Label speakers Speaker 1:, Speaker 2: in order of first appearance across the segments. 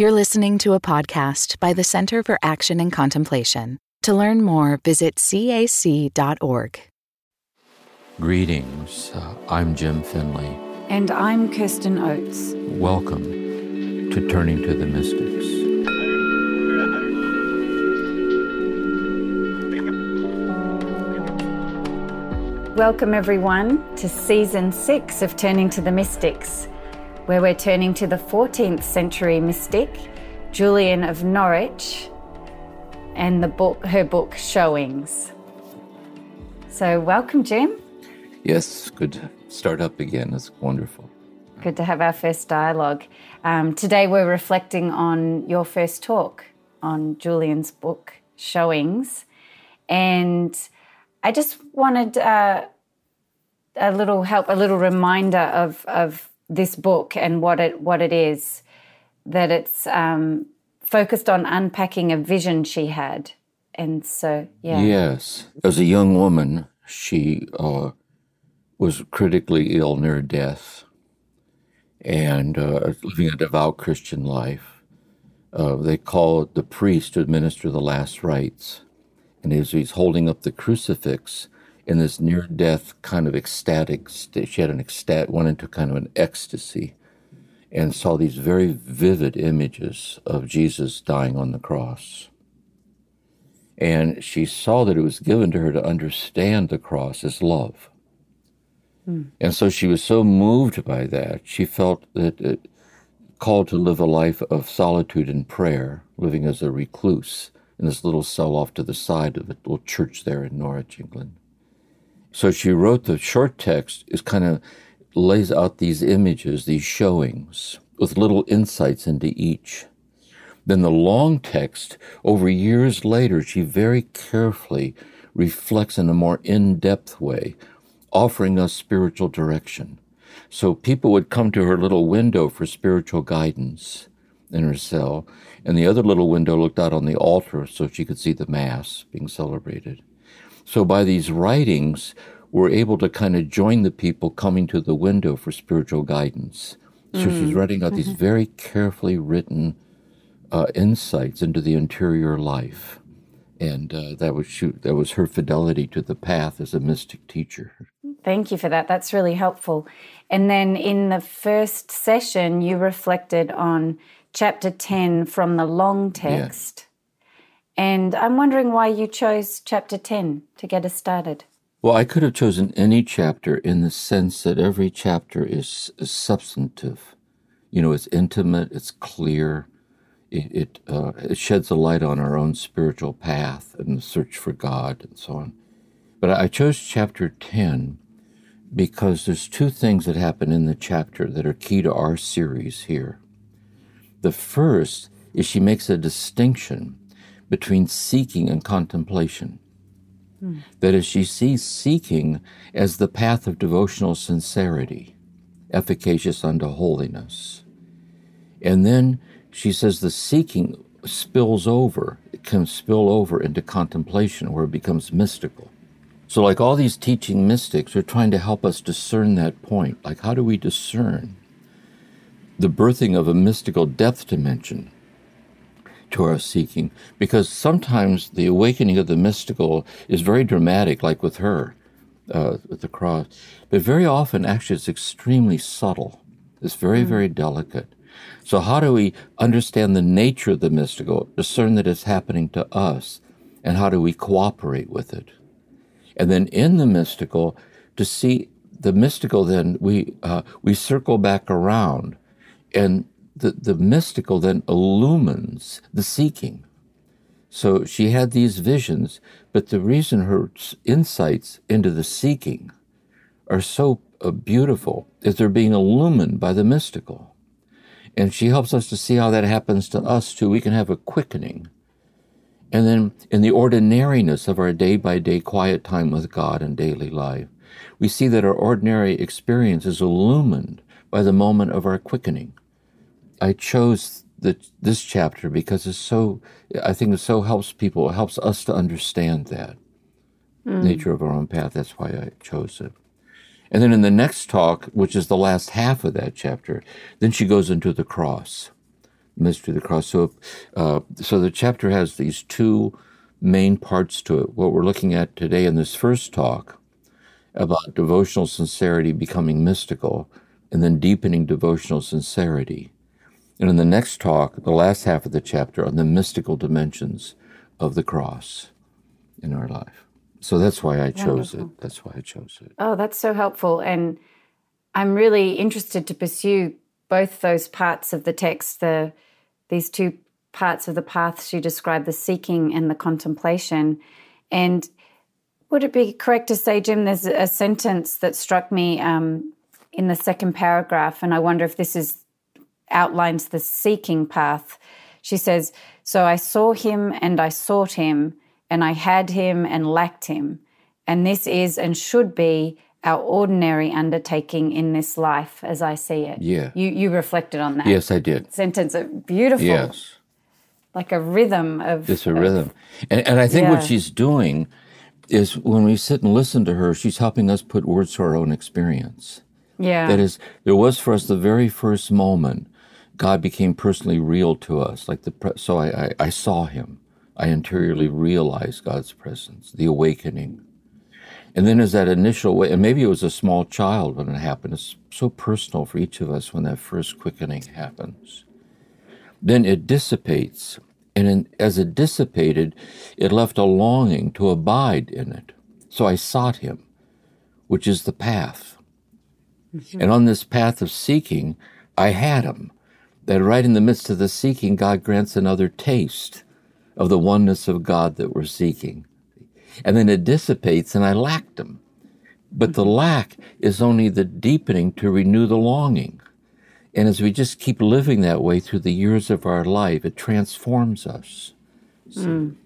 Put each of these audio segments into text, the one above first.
Speaker 1: You're listening to a podcast by the Center for Action and Contemplation. To learn more, visit cac.org.
Speaker 2: Greetings. Uh, I'm Jim Finley.
Speaker 3: And I'm Kirsten Oates.
Speaker 2: Welcome to Turning to the Mystics.
Speaker 3: Welcome, everyone, to season six of Turning to the Mystics where we're turning to the 14th century mystic, Julian of Norwich, and the book, her book Showings. So, welcome, Jim.
Speaker 2: Yes, good to start up again. It's wonderful.
Speaker 3: Good to have our first dialogue. Um, today, we're reflecting on your first talk on Julian's book Showings, and I just wanted uh, a little help, a little reminder of of this book and what it what it is that it's um, focused on unpacking a vision she had. And so yeah.
Speaker 2: Yes. As a young woman she uh, was critically ill near death and uh, living a devout christian life. Uh, they call it the priest to administer the last rites. And as he's holding up the crucifix in this near death kind of ecstatic state. She had an ecstatic, went into kind of an ecstasy and saw these very vivid images of Jesus dying on the cross. And she saw that it was given to her to understand the cross as love. Mm. And so she was so moved by that, she felt that it called to live a life of solitude and prayer, living as a recluse in this little cell off to the side of a little church there in Norwich, England. So she wrote the short text is kind of lays out these images, these showings, with little insights into each. Then the long text, over years later, she very carefully reflects in a more in depth way, offering us spiritual direction. So people would come to her little window for spiritual guidance in her cell, and the other little window looked out on the altar so she could see the Mass being celebrated. So by these writings, we're able to kind of join the people coming to the window for spiritual guidance. So mm. she's writing out these mm-hmm. very carefully written uh, insights into the interior life, and uh, that was she, that was her fidelity to the path as a mystic teacher.
Speaker 3: Thank you for that. That's really helpful. And then in the first session, you reflected on chapter ten from the long text. Yeah and I'm wondering why you chose chapter 10 to get us started.
Speaker 2: Well, I could have chosen any chapter in the sense that every chapter is, substantive. You know, it's intimate, it's clear, it, it, uh, it sheds a light on our own spiritual path and the search for God and so on. But I chose chapter 10 because there's two things that happen in the chapter that are key to our series here. The first is she makes a distinction between seeking and contemplation. Hmm. That is, she sees seeking as the path of devotional sincerity, efficacious unto holiness. And then she says the seeking spills over, it can spill over into contemplation where it becomes mystical. So, like all these teaching mystics are trying to help us discern that point. Like, how do we discern the birthing of a mystical depth dimension to our seeking because sometimes the awakening of the mystical is very dramatic, like with her, uh, with the cross. But very often, actually, it's extremely subtle. It's very, mm. very delicate. So, how do we understand the nature of the mystical, discern that it's happening to us, and how do we cooperate with it? And then in the mystical, to see the mystical, then we uh, we circle back around, and the, the mystical then illumines the seeking. So she had these visions, but the reason her insights into the seeking are so uh, beautiful is they're being illumined by the mystical. And she helps us to see how that happens to us too. We can have a quickening. And then in the ordinariness of our day by day quiet time with God and daily life, we see that our ordinary experience is illumined by the moment of our quickening. I chose the, this chapter because it's so, I think it so helps people, it helps us to understand that mm. nature of our own path. That's why I chose it. And then in the next talk, which is the last half of that chapter, then she goes into the cross, mystery of the cross. So, uh, so the chapter has these two main parts to it. What we're looking at today in this first talk about devotional sincerity becoming mystical, and then deepening devotional sincerity. And in the next talk, the last half of the chapter, on the mystical dimensions of the cross in our life. So that's why I chose Wonderful. it. That's why I chose it.
Speaker 3: Oh, that's so helpful. And I'm really interested to pursue both those parts of the text, the these two parts of the path she described, the seeking and the contemplation. And would it be correct to say, Jim, there's a sentence that struck me um, in the second paragraph, and I wonder if this is outlines the seeking path. She says, So I saw him and I sought him, and I had him and lacked him. And this is and should be our ordinary undertaking in this life as I see it.
Speaker 2: Yeah.
Speaker 3: You you reflected on that.
Speaker 2: Yes, I did.
Speaker 3: Sentence beautiful.
Speaker 2: Yes.
Speaker 3: Like a rhythm of
Speaker 2: It's a rhythm. And and I think yeah. what she's doing is when we sit and listen to her, she's helping us put words to our own experience.
Speaker 3: Yeah.
Speaker 2: That is, there was for us the very first moment God became personally real to us. Like the so I, I, I saw Him. I interiorly realized God's presence, the awakening. And then as that initial way, and maybe it was a small child when it happened. It's so personal for each of us when that first quickening happens. Then it dissipates, and in, as it dissipated, it left a longing to abide in it. So I sought Him, which is the path. Mm-hmm. And on this path of seeking, I had Him that right in the midst of the seeking, God grants another taste of the oneness of God that we're seeking. And then it dissipates, and I lacked them. But the lack is only the deepening to renew the longing. And as we just keep living that way through the years of our life, it transforms us. So mm.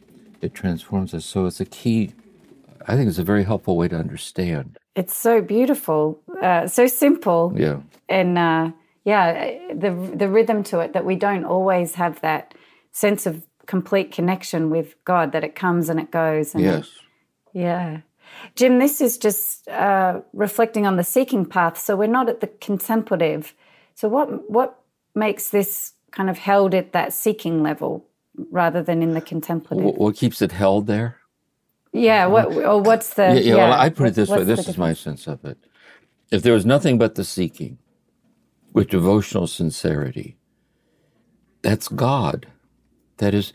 Speaker 2: It transforms us. So it's a key, I think it's a very helpful way to understand.
Speaker 3: It's so beautiful, uh, so simple.
Speaker 2: Yeah.
Speaker 3: And uh, yeah, the the rhythm to it that we don't always have that sense of complete connection with God that it comes and it goes. And
Speaker 2: yes.
Speaker 3: Yeah. Jim, this is just uh, reflecting on the seeking path. So we're not at the contemplative. So what what makes this kind of held at that seeking level rather than in the contemplative?
Speaker 2: What, what keeps it held there?
Speaker 3: Yeah. What or what's the?
Speaker 2: Yeah. yeah, yeah. Well, I put it this way. This is my sense of it. If there was nothing but the seeking, with devotional sincerity. That's God. That is,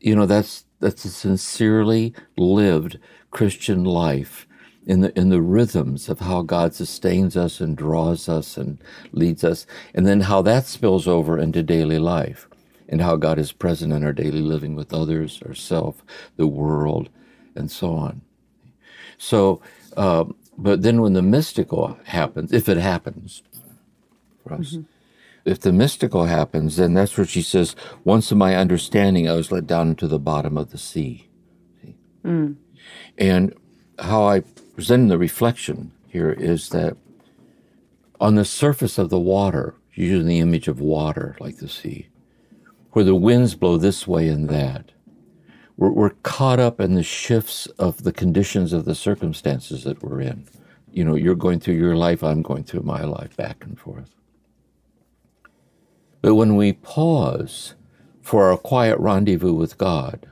Speaker 2: you know, that's that's a sincerely lived Christian life in the in the rhythms of how God sustains us and draws us and leads us, and then how that spills over into daily life, and how God is present in our daily living with others, ourselves, the world, and so on. So, uh, but then when the mystical happens, if it happens, for us. Mm-hmm. If the mystical happens, then that's where she says, once in my understanding, I was let down into the bottom of the sea. Mm. And how I present the reflection here is that on the surface of the water, using the image of water like the sea, where the winds blow this way and that, we're, we're caught up in the shifts of the conditions of the circumstances that we're in. You know, you're going through your life, I'm going through my life, back and forth. But when we pause for our quiet rendezvous with God,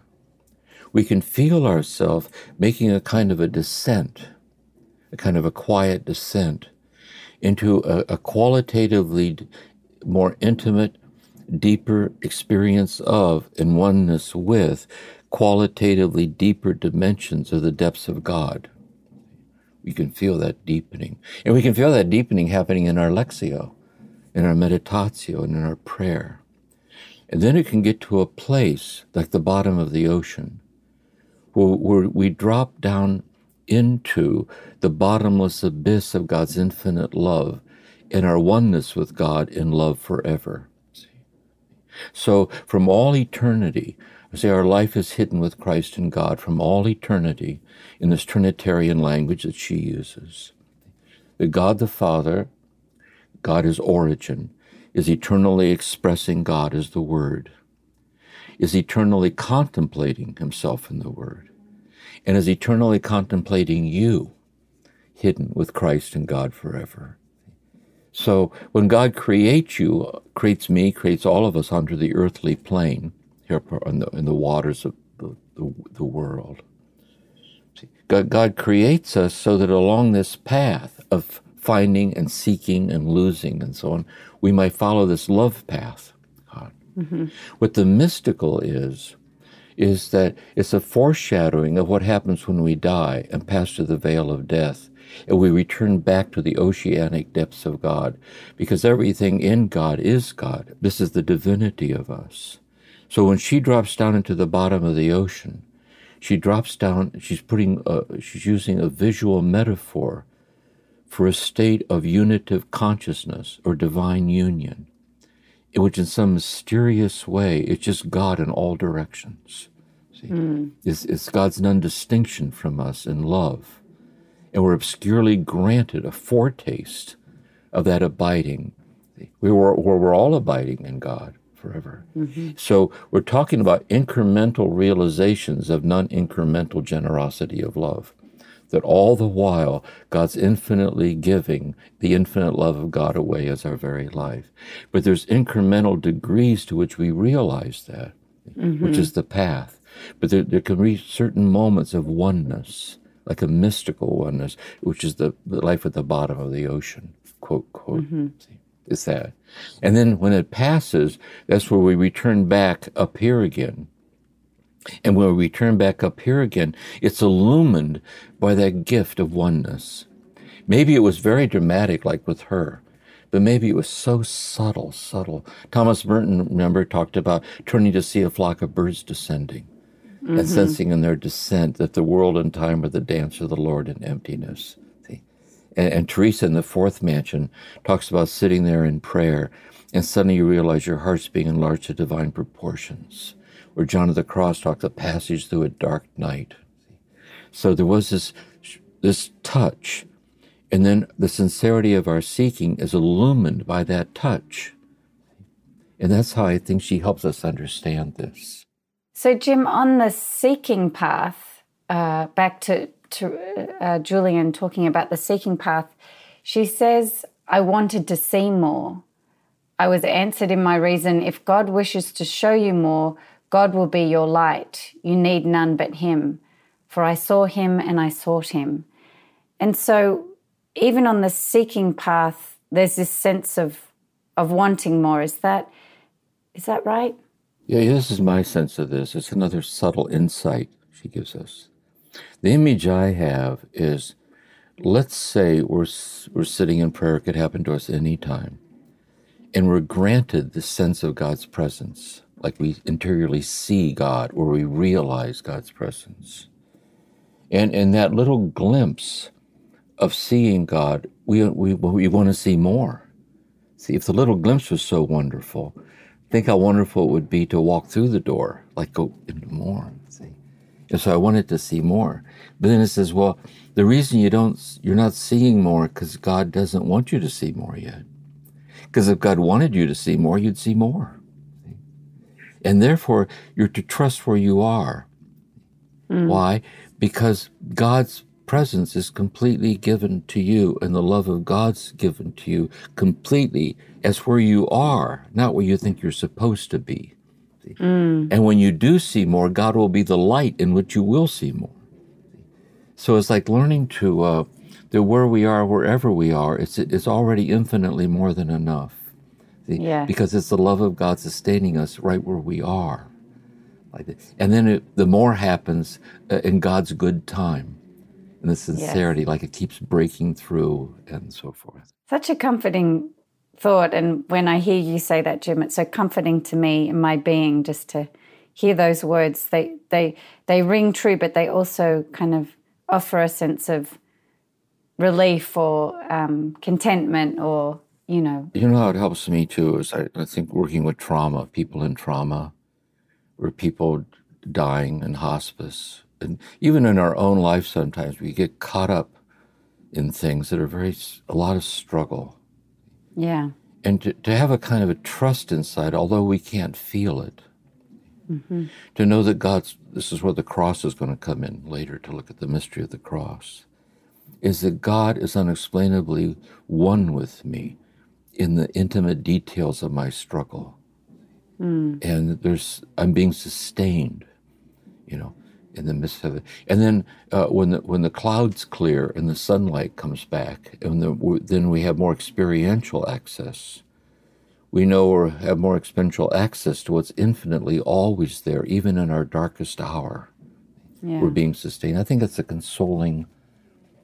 Speaker 2: we can feel ourselves making a kind of a descent, a kind of a quiet descent into a, a qualitatively more intimate, deeper experience of and oneness with qualitatively deeper dimensions of the depths of God. We can feel that deepening. And we can feel that deepening happening in our Lectio in our meditatio and in our prayer. And then it can get to a place like the bottom of the ocean where, we drop down into the bottomless abyss of God's infinite love in our oneness with God in love forever. So from all eternity, I say our life is hidden with Christ in God from all eternity in this Trinitarian language that she uses. The God the Father, God is origin, is eternally expressing God as the Word, is eternally contemplating himself in the Word, and is eternally contemplating you, hidden with Christ and God forever. So when God creates you, creates me, creates all of us onto the earthly plane here in the, in the waters of the, the, the world. God, God creates us so that along this path of finding and seeking and losing and so on, we might follow this love path. God. Mm-hmm. What the mystical is, is that it's a foreshadowing of what happens when we die and pass through the veil of death and we return back to the oceanic depths of God because everything in God is God. This is the divinity of us. So when she drops down into the bottom of the ocean, she drops down, she's putting, a, she's using a visual metaphor for a state of unitive consciousness or divine union, in which in some mysterious way it's just God in all directions. See? Mm. It's, it's God's non distinction from us in love and we're obscurely granted a foretaste of that abiding. We were, we're all abiding in God forever. Mm-hmm. So we're talking about incremental realizations of non incremental generosity of love. That all the while God's infinitely giving the infinite love of God away as our very life. But there's incremental degrees to which we realize that, mm-hmm. which is the path. But there, there can be certain moments of oneness like a mystical oneness, which is the, the life at the bottom of the ocean. Quote, quote. Mm-hmm. It's that. And then when it passes, that's where we return back up here again. And when we return back up here again, it's illumined by that gift of oneness. Maybe it was very dramatic, like with her, but maybe it was so subtle, subtle. Thomas Merton, remember, talked about turning to see a flock of birds descending mm-hmm. and sensing in their descent that the world and time are the dance of the Lord in emptiness. See? And, and Teresa in the fourth mansion talks about sitting there in prayer, and suddenly you realize your heart's being enlarged to divine proportions. Where John of the Cross talks a passage through a dark night. So there was this this touch, and then the sincerity of our seeking is illumined by that touch. And that's how I think she helps us understand this.
Speaker 3: So, Jim, on the seeking path, uh, back to, to uh, Julian talking about the seeking path, she says, I wanted to see more. I was answered in my reason if God wishes to show you more, God will be your light. You need none but Him. For I saw Him and I sought Him. And so, even on the seeking path, there's this sense of, of wanting more. Is that, is that right?
Speaker 2: Yeah, this is my sense of this. It's another subtle insight she gives us. The image I have is let's say we're, we're sitting in prayer, it could happen to us anytime, and we're granted the sense of God's presence, like we interiorly see God or we realize God's presence. And in that little glimpse of seeing God, we, we, we want to see more. See, if the little glimpse was so wonderful, think how wonderful it would be to walk through the door, like go into more. See, and so I wanted to see more. But then it says, well, the reason you don't, you're not seeing more because God doesn't want you to see more yet. Because if God wanted you to see more, you'd see more. And therefore, you're to trust where you are. Mm. Why? Because God's presence is completely given to you, and the love of God's given to you completely as where you are, not where you think you're supposed to be. Mm. And when you do see more, God will be the light in which you will see more. So it's like learning to uh, that where we are, wherever we are, it's it's already infinitely more than enough.
Speaker 3: Yeah.
Speaker 2: Because it's the love of God sustaining us right where we are. Like this. And then it, the more happens uh, in God's good time and the sincerity, yes. like it keeps breaking through and so forth.
Speaker 3: Such a comforting thought. And when I hear you say that, Jim, it's so comforting to me in my being just to hear those words. They they they ring true, but they also kind of offer a sense of relief or um, contentment or you know.
Speaker 2: You know how it helps me too is I, I think working with trauma, people in trauma, or people dying in hospice and even in our own life, sometimes we get caught up in things that are very, a lot of struggle.
Speaker 3: Yeah.
Speaker 2: And to, to have a kind of a trust inside, although we can't feel it. Mm-hmm. To know that God's, this is where the cross is going to come in later to look at the mystery of the cross, is that God is unexplainably one with me, in the intimate details of my struggle. Mm. And there's, I'm being sustained, you know, in the midst of it. And then uh, when the when the clouds clear and the sunlight comes back, and the, then we have more experiential access. We know or have more experiential access to what's infinitely always there, even in our darkest hour. Yeah. We're being sustained. I think that's a consoling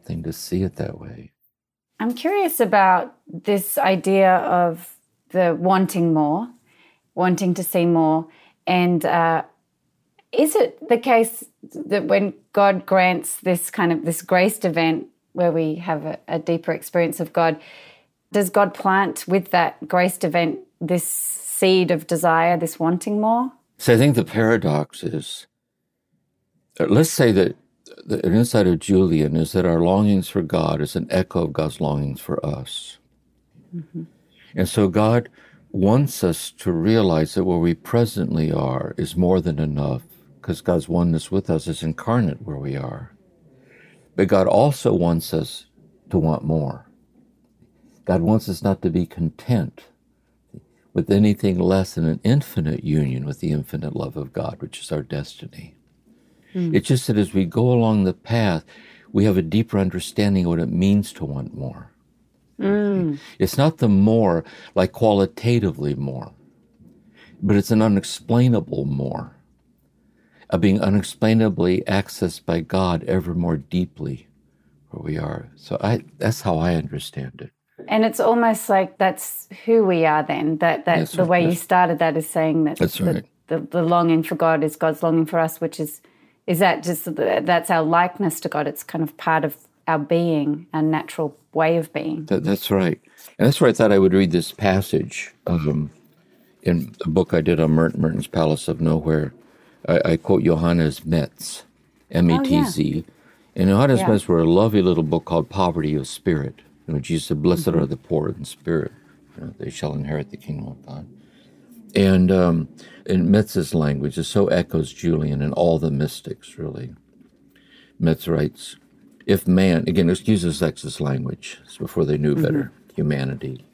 Speaker 2: thing to see it that way.
Speaker 3: I'm curious about this idea of the wanting more, wanting to see more, and uh, is it the case that when God grants this kind of this graced event where we have a, a deeper experience of God, does God plant with that graced event this seed of desire, this wanting more?
Speaker 2: So I think the paradox is, uh, let's say that the insight of Julian is that our longings for God is an echo of God's longings for us. Mm-hmm. And so God wants us to realize that where we presently are is more than enough because God's oneness with us is incarnate where we are. But God also wants us to want more. God wants us not to be content with anything less than an infinite union with the infinite love of God, which is our destiny. Mm. It's just that as we go along the path, we have a deeper understanding of what it means to want more. Mm. It's not the more like qualitatively more, but it's an unexplainable more of being unexplainably accessed by God ever more deeply where we are. So I that's how I understand it.
Speaker 3: And it's almost like that's who we are then. That that that's the right. way you started that is saying that
Speaker 2: that's right.
Speaker 3: the, the, the longing for God is God's longing for us, which is is that just that's our likeness to God. It's kind of part of our being, our natural way of being.
Speaker 2: That, that's right. And that's where I thought I would read this passage um, in a book I did on Merton, Merton's Palace of Nowhere I, I quote Johannes Metz, M E T Z. Oh. And Johannes yeah. Metz wrote a lovely little book called Poverty of Spirit. You know, Jesus said, Blessed mm-hmm. are the poor in spirit, you know, they shall inherit the kingdom of God. And um, in Metz's language, it so echoes Julian and all the mystics, really. Metz writes, if man, again, excuse the sexist language, it's before they knew better, mm-hmm. humanity.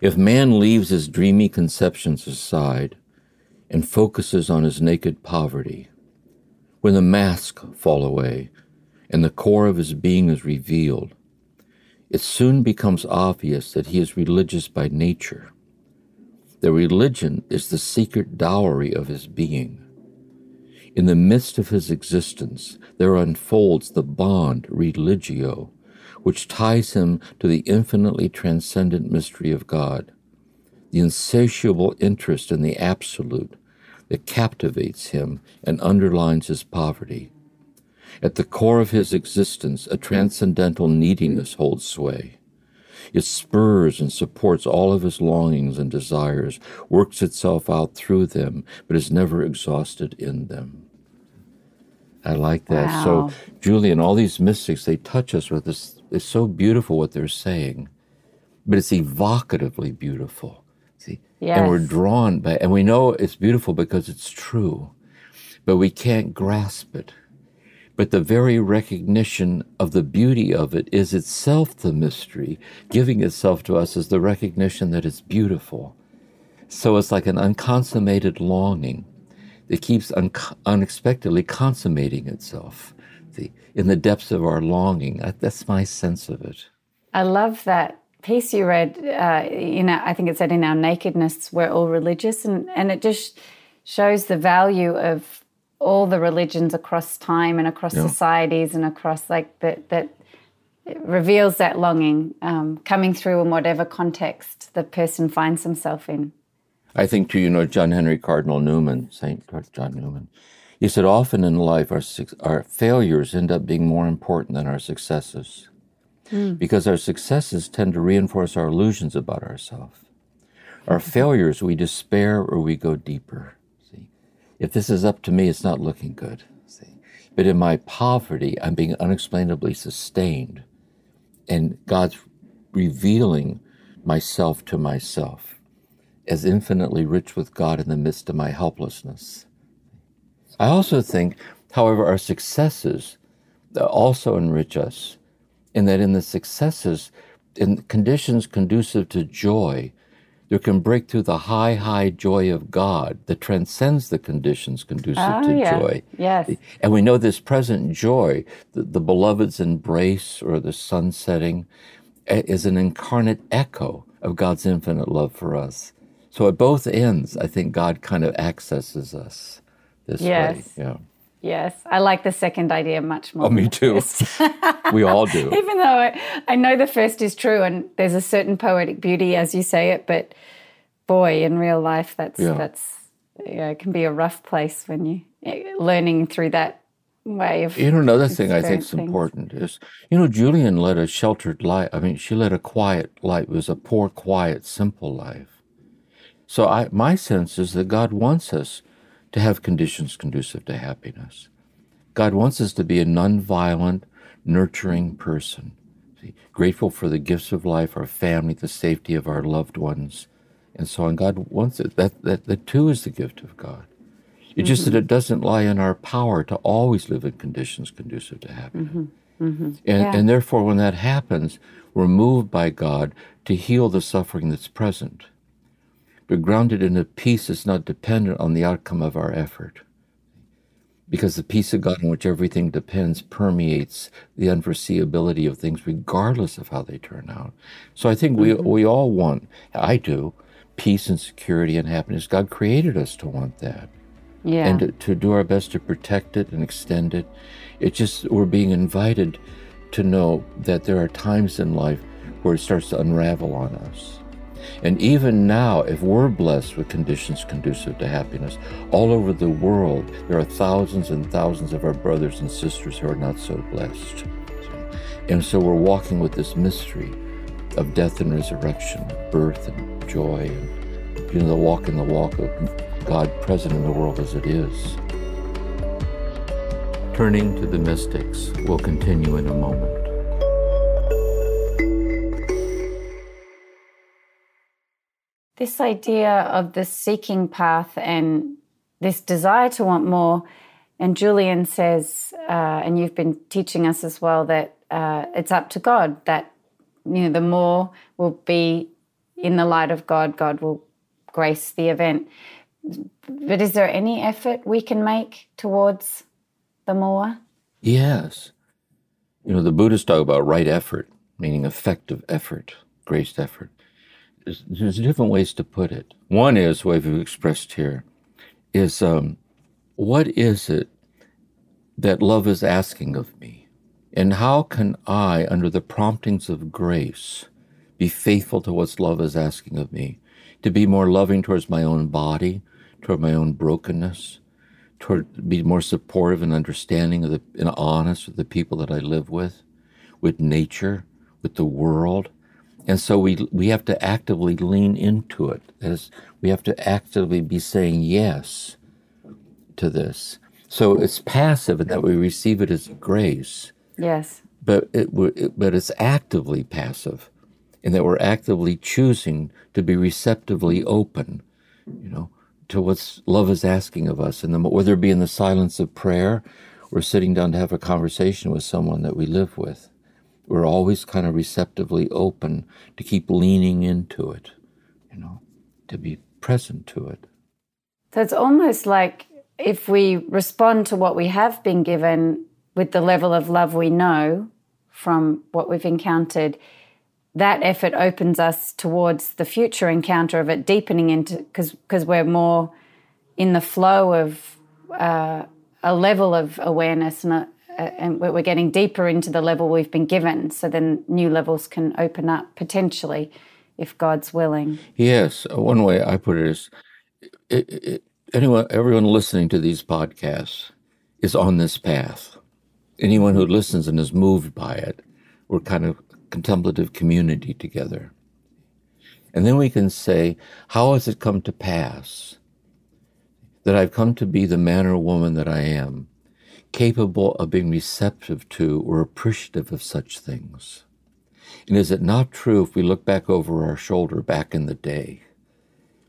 Speaker 2: If man leaves his dreamy conceptions aside and focuses on his naked poverty. When the masks fall away and the core of his being is revealed, it soon becomes obvious that he is religious by nature. The religion is the secret dowry of his being. In the midst of his existence, there unfolds the bond religio, which ties him to the infinitely transcendent mystery of God, the insatiable interest in the absolute, that captivates him and underlines his poverty. At the core of his existence, a transcendental neediness holds sway. It spurs and supports all of his longings and desires, works itself out through them, but is never exhausted in them. I like that. Wow. So, Julian, all these mystics, they touch us with this. It's so beautiful what they're saying, but it's evocatively beautiful. Yes. And we're drawn by and we know it's beautiful because it's true, but we can't grasp it. But the very recognition of the beauty of it is itself the mystery, giving itself to us as the recognition that it's beautiful. So it's like an unconsummated longing that keeps un- unexpectedly consummating itself the, in the depths of our longing. That's my sense of it.
Speaker 3: I love that piece you read, uh, you know, I think it said in our nakedness we're all religious, and and it just shows the value of all the religions across time and across yeah. societies and across like that that reveals that longing um, coming through in whatever context the person finds himself in.
Speaker 2: I think too, you know, John Henry Cardinal Newman, Saint John Newman. He said, often in life, our, our failures end up being more important than our successes mm. because our successes tend to reinforce our illusions about ourselves. Our mm-hmm. failures, we despair or we go deeper. If this is up to me, it's not looking good. See, but in my poverty, I'm being unexplainably sustained, and God's revealing myself to myself as infinitely rich with God in the midst of my helplessness. I also think, however, our successes also enrich us in that in the successes, in conditions conducive to joy, there can break through the high, high joy of God that transcends the conditions conducive
Speaker 3: Oh,
Speaker 2: to
Speaker 3: yeah.
Speaker 2: joy.
Speaker 3: Yes.
Speaker 2: And we know this present joy, the, the beloved's embrace or the sun setting, is an incarnate echo of God's infinite love for us. So at both ends, I think God kind of accesses us this
Speaker 3: Yes.
Speaker 2: way. Yeah.
Speaker 3: Yes, I like the second idea much more.
Speaker 2: Oh, me too. We all do.
Speaker 3: Even though I, I know the first is true and there's a certain poetic beauty as you say it, but boy, in real life, that's
Speaker 2: Yeah.
Speaker 3: that's yeah, it can be a rough place when you eh, learning through that way of
Speaker 2: You know, another thing I think is important is, you know, Julian led a sheltered life. I mean, she led a quiet life. It was a poor, quiet, simple life. So I, my sense is that God wants us to have conditions conducive to happiness. God wants us to be a nonviolent, nurturing person, see, grateful for the gifts of life, our family, the safety of our loved ones, and so on. God wants it. That that that too is the gift of God. It's just that mm-hmm. it doesn't lie in our power to always live in conditions conducive to happiness. Mm-hmm. Mm-hmm. And, and therefore, when that happens, we're moved by God to heal the suffering that's present. We're grounded in a peace that's not dependent on the outcome of our effort. Because the peace of God on which everything depends permeates the unforeseeability of things regardless of how they turn out. So I think we, mm-hmm. we all want, I do, peace and security and happiness. God created us to want that
Speaker 3: yeah.
Speaker 2: and to, to do our best to protect it and extend it. It just we're being invited to know that there are times in life where it starts to unravel on us. And even now, if we're blessed with conditions conducive to happiness, all over the world, there are thousands and thousands of our brothers and sisters who are not so blessed. And so we're walking with this mystery of death and resurrection, birth and joy, and you know, the walk in the walk of God present in the world as it is. Turning to the mystics will continue in a moment.
Speaker 3: This idea of the seeking path and this desire to want more. And Julian says, uh, and you've been teaching us as well, that uh, it's up to God, that you know, the more will be in the light of God, God will grace the event. But is there any effort we can make towards the more?
Speaker 2: Yes. You know, the Buddhists talk about right effort, meaning effective effort, graced effort. There's, different ways to put it. One is, what we've expressed here, is um, what is it that love is asking of me? And how can I, under the promptings of grace, be faithful to what love is asking of me? To be more loving towards my own body, toward my own brokenness, toward be more supportive and understanding of the and honest with the people that I live with, with nature, with the world. And so we we have to actively lean into it. As we have to actively be saying yes to this. So it's passive in that we receive it as grace,
Speaker 3: Yes.
Speaker 2: but it, it but it's actively passive, in that we're actively choosing to be receptively open, you know, to what love is asking of us, and whether it be in the silence of prayer, or sitting down to have a conversation with someone that we live with, we're always kind of receptively open to keep leaning into it, you know, to be present to it.
Speaker 3: So it's almost like if we respond to what we have been given with the level of love we know from what we've encountered, that effort opens us towards the future encounter of it deepening into because we're more in the flow of uh, a level of awareness and, a, and we're getting deeper into the level we've been given. So then new levels can open up potentially if God's willing.
Speaker 2: Yes, uh, one way I put it is, anyone, everyone listening to these podcasts is on this path. Anyone who listens and is moved by it, we're kind of contemplative community together. And then we can say, how has it come to pass that I've come to be the man or woman that I am, capable of being receptive to or appreciative of such things? And is it not true if we look back over our shoulder back in the day,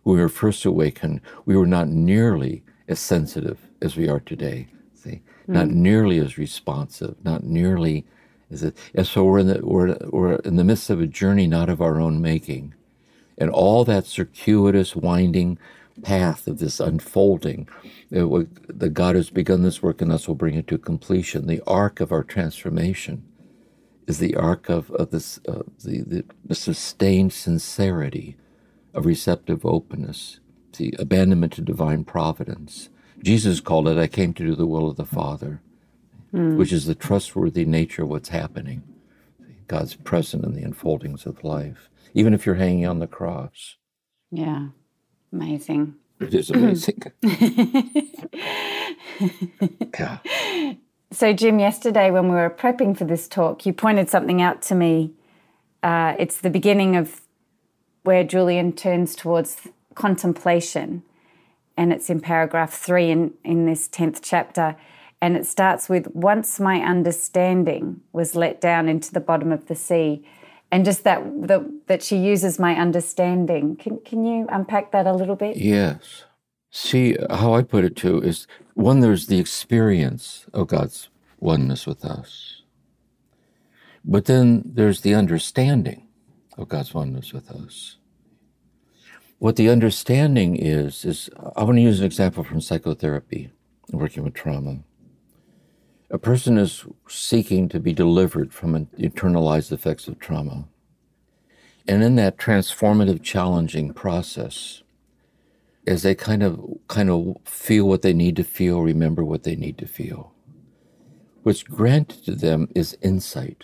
Speaker 2: when we were first awakened, we were not nearly as sensitive as we are today, see, not hmm. nearly as responsive, not nearly as. it? And so we're in the we're, we're in the midst of a journey not of our own making, and all that circuitous, winding path of this unfolding. The God has begun this work in us will bring it to completion. The arc of our transformation is the arc of, of this uh, the, the, the sustained sincerity of receptive openness, the abandonment to divine providence. Jesus called it, I came to do the will of the Father, mm. which is the trustworthy nature of what's happening. God's present in the unfoldings of life, even if you're hanging on the cross.
Speaker 3: Yeah, amazing.
Speaker 2: It is amazing.
Speaker 3: yeah. So, Jim, yesterday when we were prepping for this talk, you pointed something out to me. Uh, it's the beginning of where Julian turns towards contemplation and it's in paragraph three in, in this 10th chapter. And it starts with Once my understanding was let down into the bottom of the sea. And just that, the, that she uses my understanding. Can, can you unpack that a little bit?
Speaker 2: Yes. See, how I put it too is one, there's the experience of God's oneness with us. But then there's the understanding of God's oneness with us. What the understanding is, is I want to use an example from psychotherapy, working with trauma. A person is seeking to be delivered from internalized effects of trauma. And in that transformative, challenging process, as they kind of kind of feel what they need to feel, remember what they need to feel. What's granted to them is insight.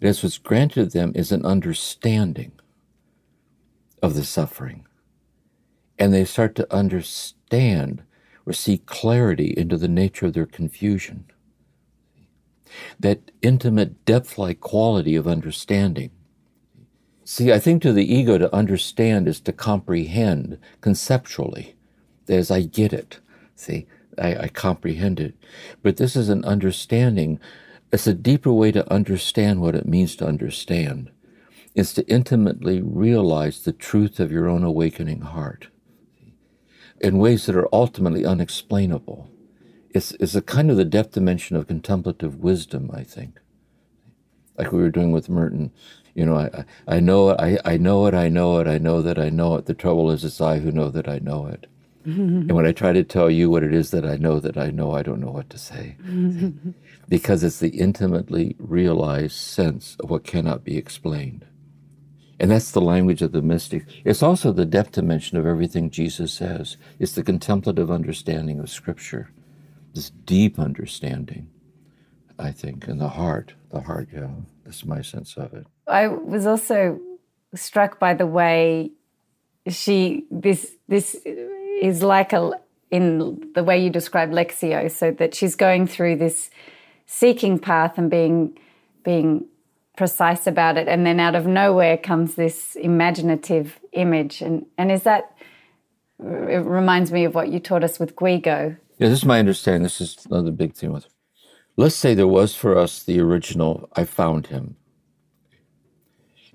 Speaker 2: And as what's granted to them is an understanding of the suffering. And they start to understand see clarity into the nature of their confusion. That intimate, depth like quality of understanding. See, I think to the ego to understand is to comprehend conceptually. As I get it. See, I, I comprehend it. But this is an understanding. It's a deeper way to understand what it means to understand is to intimately realize the truth of your own awakening heart in ways that are ultimately unexplainable. It's, it's a kind of the depth dimension of contemplative wisdom, I think. Like we were doing with Merton. You know, I, I know it, I, I know it, I know it, I know that I know it. The trouble is, it's I who know that I know it. and when I try to tell you what it is that I know that I know, I don't know what to say. because it's the intimately realized sense of what cannot be explained. And that's the language of the mystic. It's also the depth dimension of everything Jesus says. It's the contemplative understanding of Scripture, this deep understanding, I think, in the heart. The heart, yeah, that's my sense of it.
Speaker 3: I was also struck by the way she this this is like a in the way you describe Lectio, so that she's going through this seeking path and being being precise about it and then out of nowhere comes this imaginative image and and is that it reminds me of what you taught us with Guigo.
Speaker 2: Yeah, this is my understanding. This is another big thing with. Let's say there was for us the original. I found him,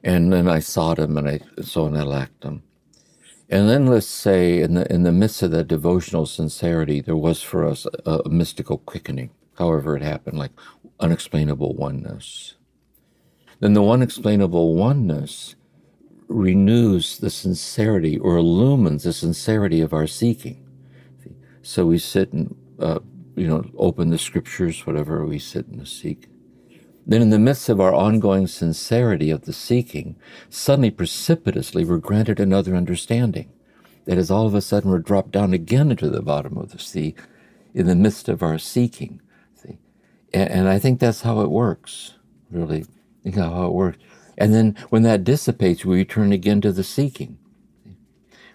Speaker 2: and then I sought him, and I saw and I lacked him, and then let's say in the in the midst of that devotional sincerity, there was for us a, a mystical quickening. However, it happened, like unexplainable oneness then the one explainable oneness renews the sincerity or illumines the sincerity of our seeking. So we sit and, uh, you know, open the scriptures, whatever we sit and seek. Then, in the midst of our ongoing sincerity of the seeking, suddenly, precipitously, we're granted another understanding. That is, all of a sudden, we're dropped down again into the bottom of the sea in the midst of our seeking. See? And, and I think that's how it works, really. Think how it works. And then when that dissipates, we return again to the seeking.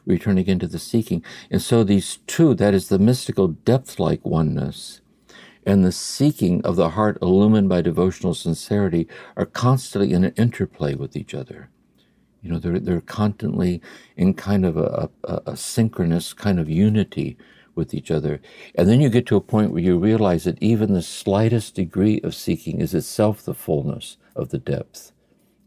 Speaker 2: We return again to the seeking. And so these two, that is the mystical depth like oneness and the seeking of the heart illumined by devotional sincerity, are constantly in an interplay with each other. You know, they're, they're constantly in kind of a, a, a synchronous kind of unity with each other. And then you get to a point where you realize that even the slightest degree of seeking is itself the fullness of the depth.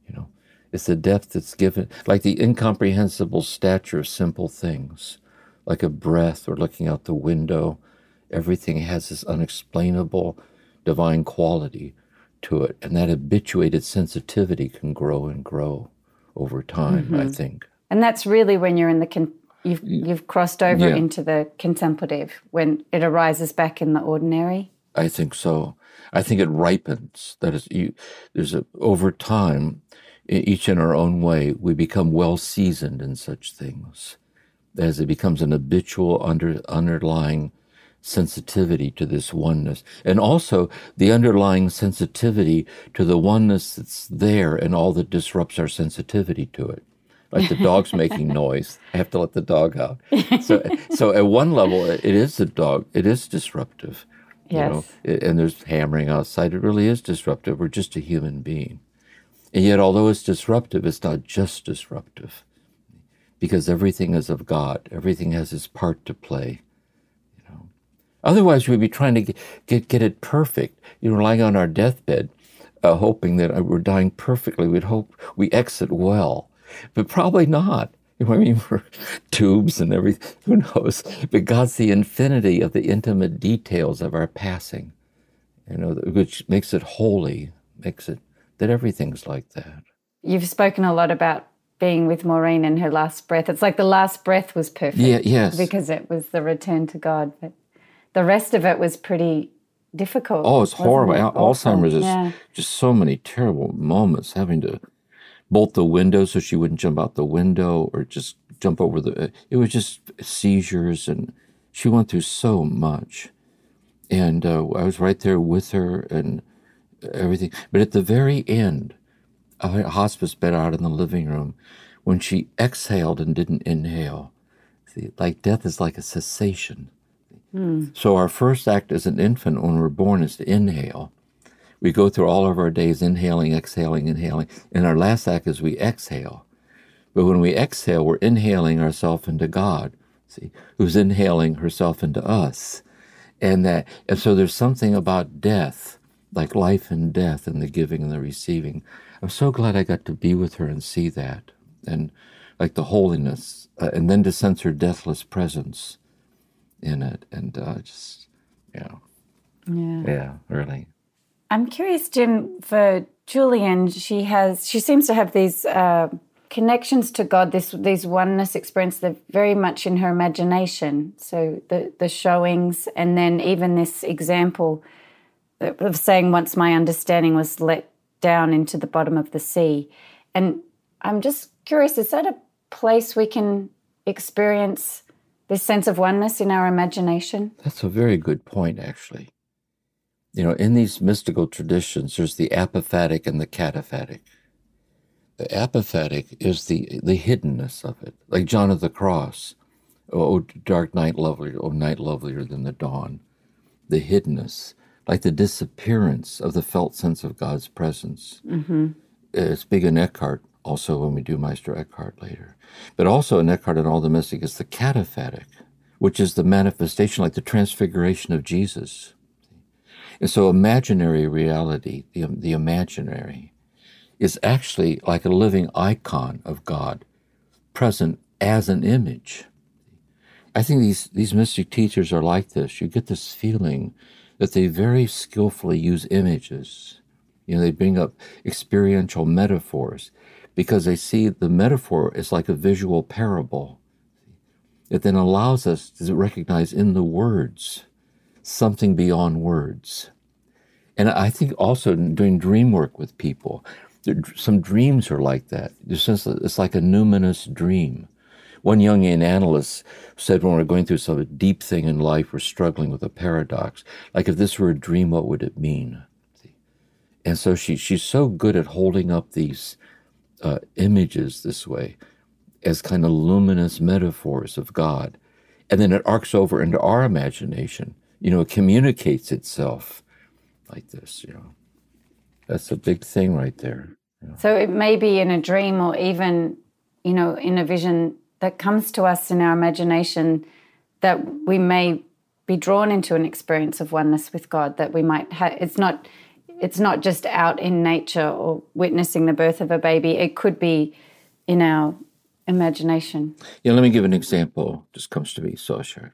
Speaker 2: You know, it's the depth that's given, like the incomprehensible stature of simple things, like a breath or looking out the window. Everything has this unexplainable divine quality to it. And that habituated sensitivity can grow and grow over time, mm-hmm. I think.
Speaker 3: And that's really when you're in the, con- you've, you've crossed over yeah. into the contemplative, when it arises back in the ordinary.
Speaker 2: I think so. I think it ripens. That is, you, there's a, over time, each in our own way, we become well seasoned in such things as it becomes an habitual under, underlying sensitivity to this oneness. And also the underlying sensitivity to the oneness that's there and all that disrupts our sensitivity to it. Like the dog's making noise. I have to let the dog out. So, so at one level, it is the dog. It is disruptive.
Speaker 3: Yes.
Speaker 2: You know, and there's hammering outside. It really is disruptive. We're just a human being. And yet, although it's disruptive, it's not just disruptive because everything is of God. Everything has its part to play. You know, otherwise we'd be trying to get get, get it perfect. You know, lying on our deathbed, uh, hoping that we're dying perfectly. We'd hope we exit well, but probably not. You know what I mean? For tubes and everything, who knows? But God's the infinity of the intimate details of our passing, you know, which makes it holy, makes it that everything's like that.
Speaker 3: You've spoken a lot about being with Maureen in her last breath. It's like the last breath was perfect.
Speaker 2: Yeah, yes.
Speaker 3: Because it was the return to God. But the rest of it was pretty difficult.
Speaker 2: Oh, it's horrible. It? Alzheimer's is just so many terrible moments having to bolt the window so she wouldn't jump out the window or just jump over the it was just seizures and she went through so much. And uh, I was right there with her and everything. But at the very end, a hospice bed out in the living room when she exhaled and didn't inhale. See, like death is like a cessation. Mm. So our first act as an infant when we're born is to inhale. We go through all of our days inhaling, exhaling, inhaling, and our last act is we exhale. But when we exhale, we're inhaling ourselves into God, see, who's inhaling herself into us. And that and so there's something about death, like life and death and the giving and the receiving, I'm so glad I got to be with her and see that, and like the holiness, uh, and then to sense her deathless presence in it, and uh, just yeah, yeah, yeah, really.
Speaker 3: I'm curious, Jim. For Julian, she has she seems to have these uh, connections to God, this these oneness experience. They're very much in her imagination. So the the showings, and then even this example of saying, "Once my understanding was let down into the bottom of the sea. And I'm just curious is that a place we can experience this sense of oneness in our imagination?
Speaker 2: That's a very good point, actually. You know, in these mystical traditions, there's the apophatic and the cataphatic. The apophatic is the, the hiddenness of it, like John of the Cross. Oh, dark night lovelier, oh, night lovelier than the dawn. The hiddenness like the disappearance of the felt sense of God's presence. Mm-hmm. It's big in Eckhart, also when we do Meister Eckhart later. But also in Eckhart and all the mystic is the cataphatic, which is the manifestation, like the transfiguration of Jesus. And so imaginary reality, the, the imaginary, is actually like a living icon of God, present as an image. I think these, these mystic teachers are like this. You get this feeling that they very skillfully use images. You know, they bring up experiential metaphors because they see the metaphor is like a visual parable. It then allows us to recognize in the words something beyond words. And I think also doing dream work with people, some dreams are like that. It's like a numinous dream. One Jungian analyst said when we're going through some deep thing in life, we're struggling with a paradox. Like if this were a dream, what would it mean? And so she, she's so good at holding up these uh, images this way as kind of luminous metaphors of God. And then it arcs over into our imagination. You know, it communicates itself like this, you know. That's a big thing right there.
Speaker 3: You know? So it may be in a dream or even, you know, in a vision that comes to us in our imagination that we may be drawn into an experience of oneness with God that we might have it's not it's not just out in nature or witnessing the birth of a baby it could be in our imagination
Speaker 2: yeah let me give an example just comes to me so sure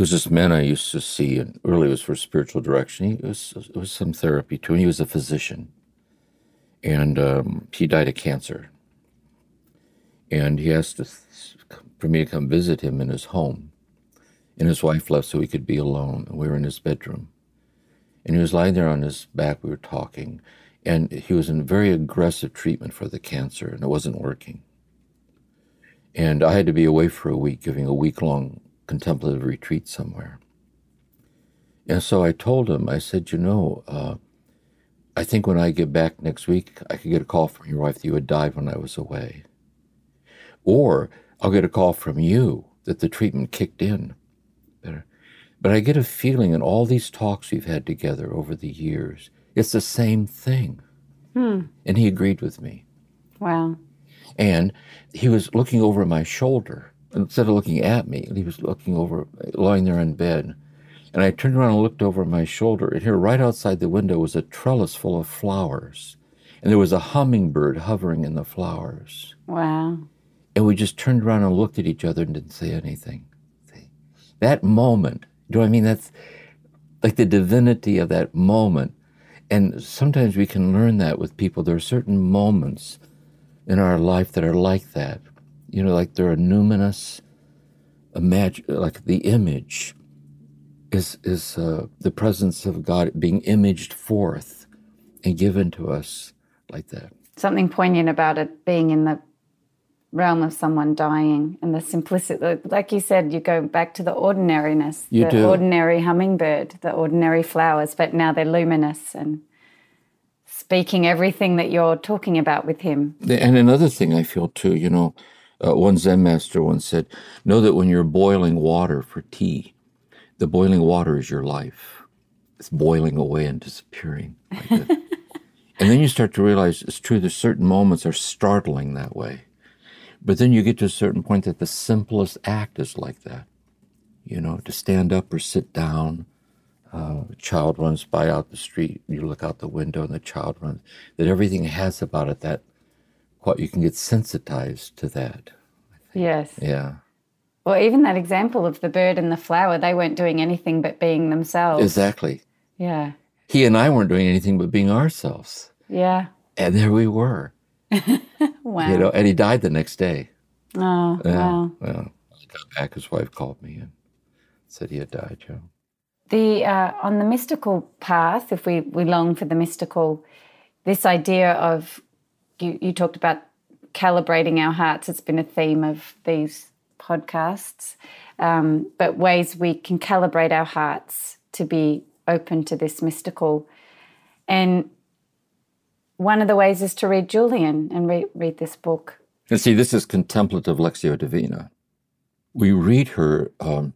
Speaker 2: There's this man I used to see, and early was for spiritual direction. He was it was some therapy too. And he was a physician, and um, he died of cancer. And he asked for me to come visit him in his home, and his wife left so he could be alone. And we were in his bedroom, and he was lying there on his back. We were talking, and he was in very aggressive treatment for the cancer, and it wasn't working. And I had to be away for a week, giving a week long contemplative retreat somewhere. And so I told him, I said, you know, uh, I think when I get back next week, I could get a call from your wife that you had died when I was away. Or I'll get a call from you that the treatment kicked in. Better. But I get a feeling in all these talks we've had together over the years, it's the same thing. Hmm. And he agreed with me.
Speaker 3: Wow.
Speaker 2: And he was looking over my shoulder instead of looking at me, he was looking over, lying there in bed. And I turned around and looked over my shoulder, and here, right outside the window, was a trellis full of flowers. And there was a hummingbird hovering in the flowers.
Speaker 3: Wow.
Speaker 2: And we just turned around and looked at each other and didn't say anything. That moment, do I mean that's like the divinity of that moment? And sometimes we can learn that with people. There are certain moments in our life that are like that you know, like they're a numinous, imag- like the image is is uh, the presence of God being imaged forth and given to us like that.
Speaker 3: Something poignant about it being in the realm of someone dying and the simplicity. Like you said, you go back to the ordinariness,
Speaker 2: you
Speaker 3: the
Speaker 2: do.
Speaker 3: ordinary hummingbird, the ordinary flowers, but now they're luminous and speaking everything that you're talking about with him.
Speaker 2: And another thing I feel too, you know, uh, one Zen master once said, Know that when you're boiling water for tea, the boiling water is your life. It's boiling away and disappearing. Like and then you start to realize it's true, there's certain moments are startling that way. But then you get to a certain point that the simplest act is like that. You know, to stand up or sit down. Uh, a child runs by out the street, you look out the window and the child runs. That everything has about it that what you can get sensitized to that.
Speaker 3: Yes.
Speaker 2: Yeah.
Speaker 3: Well, even that example of the bird and the flower, they weren't doing anything but being themselves.
Speaker 2: Exactly.
Speaker 3: Yeah.
Speaker 2: He and I weren't doing anything but being ourselves.
Speaker 3: Yeah.
Speaker 2: And there we were.
Speaker 3: wow.
Speaker 2: You know, and he died the next day.
Speaker 3: Oh,
Speaker 2: yeah.
Speaker 3: wow.
Speaker 2: Well, I got back. His wife called me and said he had died, Joe.
Speaker 3: The uh, on the mystical path, if we we long for the mystical, this idea of you, you talked about calibrating our hearts. It's been a theme of these podcasts, um, but ways we can calibrate our hearts to be open to this mystical. And one of the ways is to read Julian and re- read this book.
Speaker 2: And see, this is contemplative Lectio Divina. We read her, um,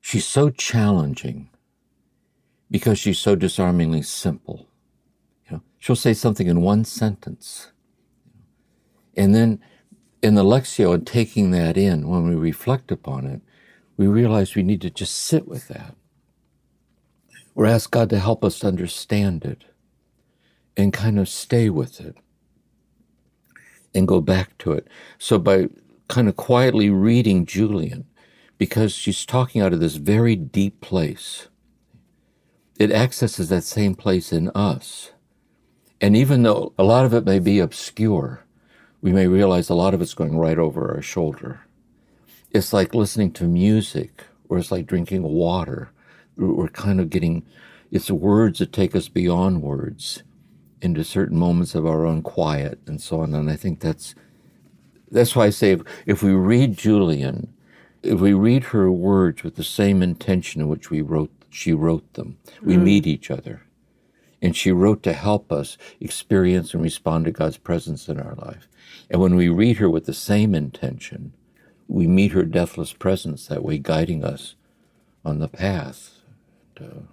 Speaker 2: she's so challenging because she's so disarmingly simple. She'll say something in one sentence. And then in the Lectio and taking that in, when we reflect upon it, we realize we need to just sit with that. Or ask God to help us understand it and kind of stay with it and go back to it. So by kind of quietly reading Julian, because she's talking out of this very deep place, it accesses that same place in us. And even though a lot of it may be obscure, we may realize a lot of it's going right over our shoulder. It's like listening to music, or it's like drinking water. We're kind of getting, it's words that take us beyond words into certain moments of our own quiet and so on. And I think that's, that's why I say if, if we read Julian, if we read her words with the same intention in which we wrote, she wrote them, we mm. meet each other. And she wrote to help us experience and respond to God's presence in our life. And when we read her with the same intention, we meet her deathless presence that way, guiding us on the path. Uh,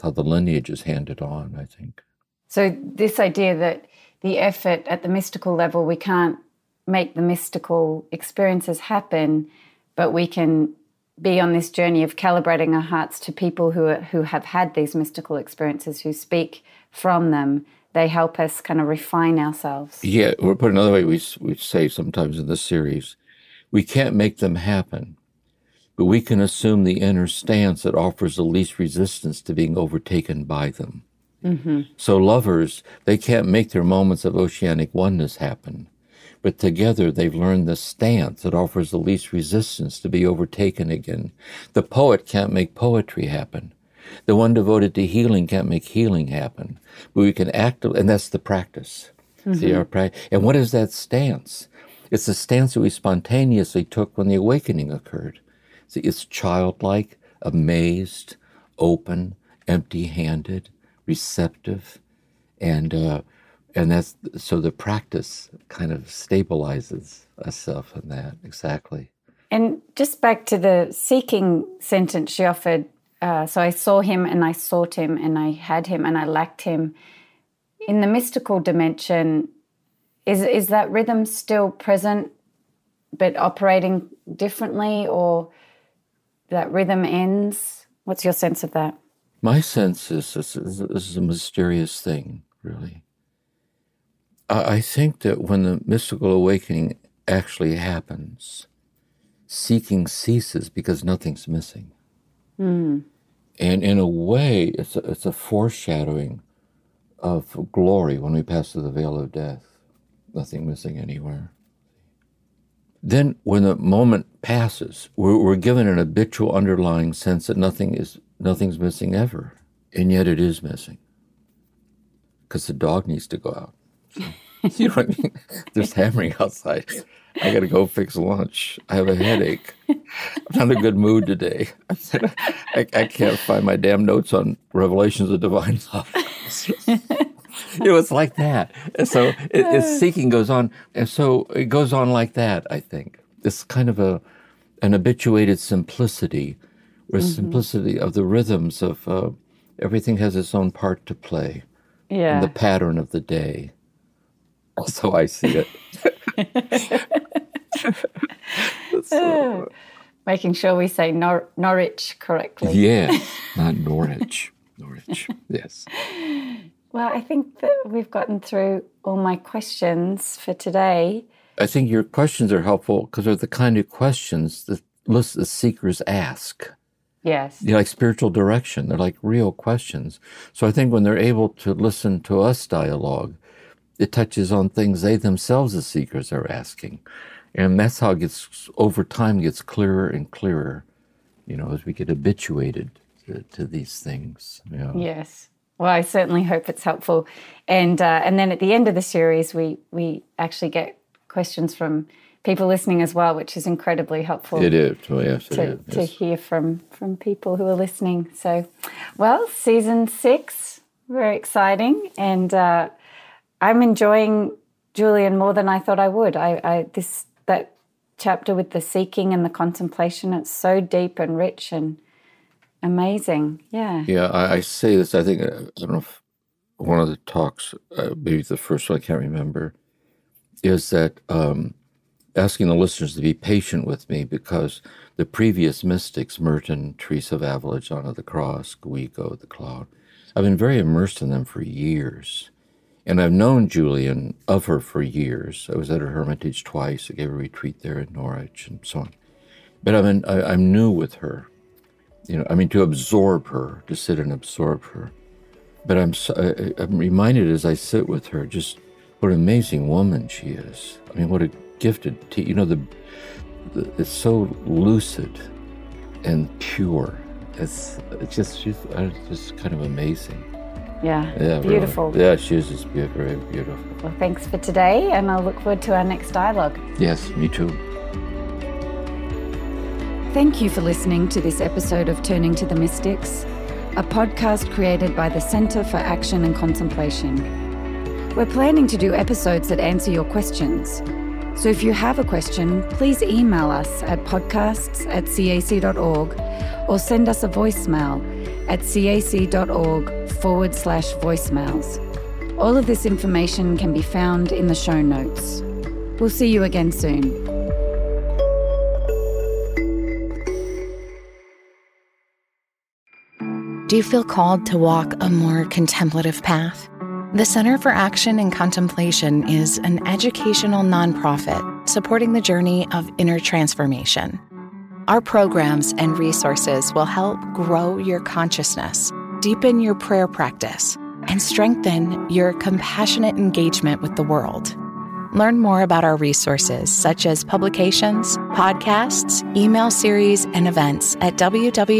Speaker 2: how the lineage is handed on, I think.
Speaker 3: So, this idea that the effort at the mystical level, we can't make the mystical experiences happen, but we can be on this journey of calibrating our hearts to people who are, who have had these mystical experiences, who speak from them. They help us kind of refine ourselves.
Speaker 2: Yeah, or put another way, we we say sometimes in this series, we can't make them happen, but we can assume the inner stance that offers the least resistance to being overtaken by them. Mm-hmm. So, lovers, they can't make their moments of oceanic oneness happen, but together they've learned the stance that offers the least resistance to be overtaken again. The poet can't make poetry happen. The one devoted to healing can't make healing happen, but we can act, and that's the practice. Mm-hmm. See our practice. And what is that stance? It's the stance that we spontaneously took when the awakening occurred. See, it's childlike, amazed, open, empty-handed, receptive, and uh, and that's so the practice kind of stabilizes ourselves in that exactly.
Speaker 3: And just back to the seeking sentence she offered. Uh, so I saw him and I sought him and I had him and I lacked him. In the mystical dimension, is is that rhythm still present, but operating differently, or that rhythm ends? What's your sense of that?
Speaker 2: My sense is this is, this is a mysterious thing, really. I, think that when the mystical awakening actually happens, seeking ceases because nothing's missing. Mm. And in a way, it's a, it's a foreshadowing of glory when we pass through the veil of death. Nothing missing anywhere. Then, when the moment passes, we're, we're given an habitual underlying sense that nothing is nothing's missing ever, and yet it is missing because the dog needs to go out. You know what I mean? There's hammering outside. I got to go fix lunch. I have a headache. I'm not in a good mood today. I, I can't find my damn notes on Revelations of Divine Love. you know, it's like that. And so it, it's seeking goes on, and so it goes on like that. I think it's kind of a an habituated simplicity, or mm-hmm. simplicity of the rhythms of uh, everything has its own part to play.
Speaker 3: Yeah,
Speaker 2: the pattern of the day. Also, I see it.
Speaker 3: so, uh, Making sure we say Nor- Norwich correctly.
Speaker 2: Yeah, not Norwich. Norwich. Yes.
Speaker 3: Well, I think that we've gotten through all my questions for today.
Speaker 2: I think your questions are helpful because they're the kind of questions that the seekers ask.
Speaker 3: Yes.
Speaker 2: You know, like spiritual direction. They're like real questions. So I think when they're able to listen to us dialogue, it touches on things they themselves, as seekers, are asking. And that's how it gets, over time, gets clearer and clearer, you know, as we get habituated to, to these things. You know.
Speaker 3: Yes. Well, I certainly hope it's helpful. And uh, and then at the end of the series, we we actually get questions from people listening as well, which is incredibly helpful.
Speaker 2: It is. Oh, yes,
Speaker 3: to,
Speaker 2: it is.
Speaker 3: to hear from from people who are listening. So, well, season six, very exciting, and uh, I'm enjoying Julian more than I thought I would. I, I this that chapter with the seeking and the contemplation. It's so deep and rich and Amazing. Yeah.
Speaker 2: Yeah, I, I, say this. I think, uh, I don't know if one of the talks, uh, maybe the first one, I can't remember, is that um, asking the listeners to be patient with me because the previous mystics, Merton, Teresa of Avila, John of the Cross, Guigo, the Cloud, I've been very immersed in them for years. And I've known Julian of her for years. I was at her hermitage twice. I gave a retreat there in Norwich and so on. But I'm, in, I, I'm new with her you know, I mean, to absorb her, to sit and absorb her. But I'm, I, I'm reminded as I sit with her, just what an amazing woman she is. I mean, what a gifted, te- you know, the, the, it's so lucid and pure. It's, it's just, she's uh, just kind of amazing.
Speaker 3: Yeah, yeah beautiful.
Speaker 2: Really. Yeah, she is just very beautiful.
Speaker 3: Well, thanks for today, and I'll look forward to our next dialogue.
Speaker 2: Yes, me too.
Speaker 3: Thank you for listening to this episode of Turning to the Mystics, a podcast created by the Centre for Action and Contemplation. We're planning to do episodes that answer your questions. So if you have a question, please email us at podcasts at cac.org or send us a voicemail at cac.org forward slash voicemails. All of this information can be found in the show notes. We'll see you again soon.
Speaker 1: Do you feel called to walk a more contemplative path? The Center for Action and Contemplation is an educational nonprofit supporting the journey of inner transformation. Our programs and resources will help grow your consciousness, deepen your prayer practice, and strengthen your compassionate engagement with the world. Learn more about our resources, such as publications, podcasts, email series, and events at www.cac.org.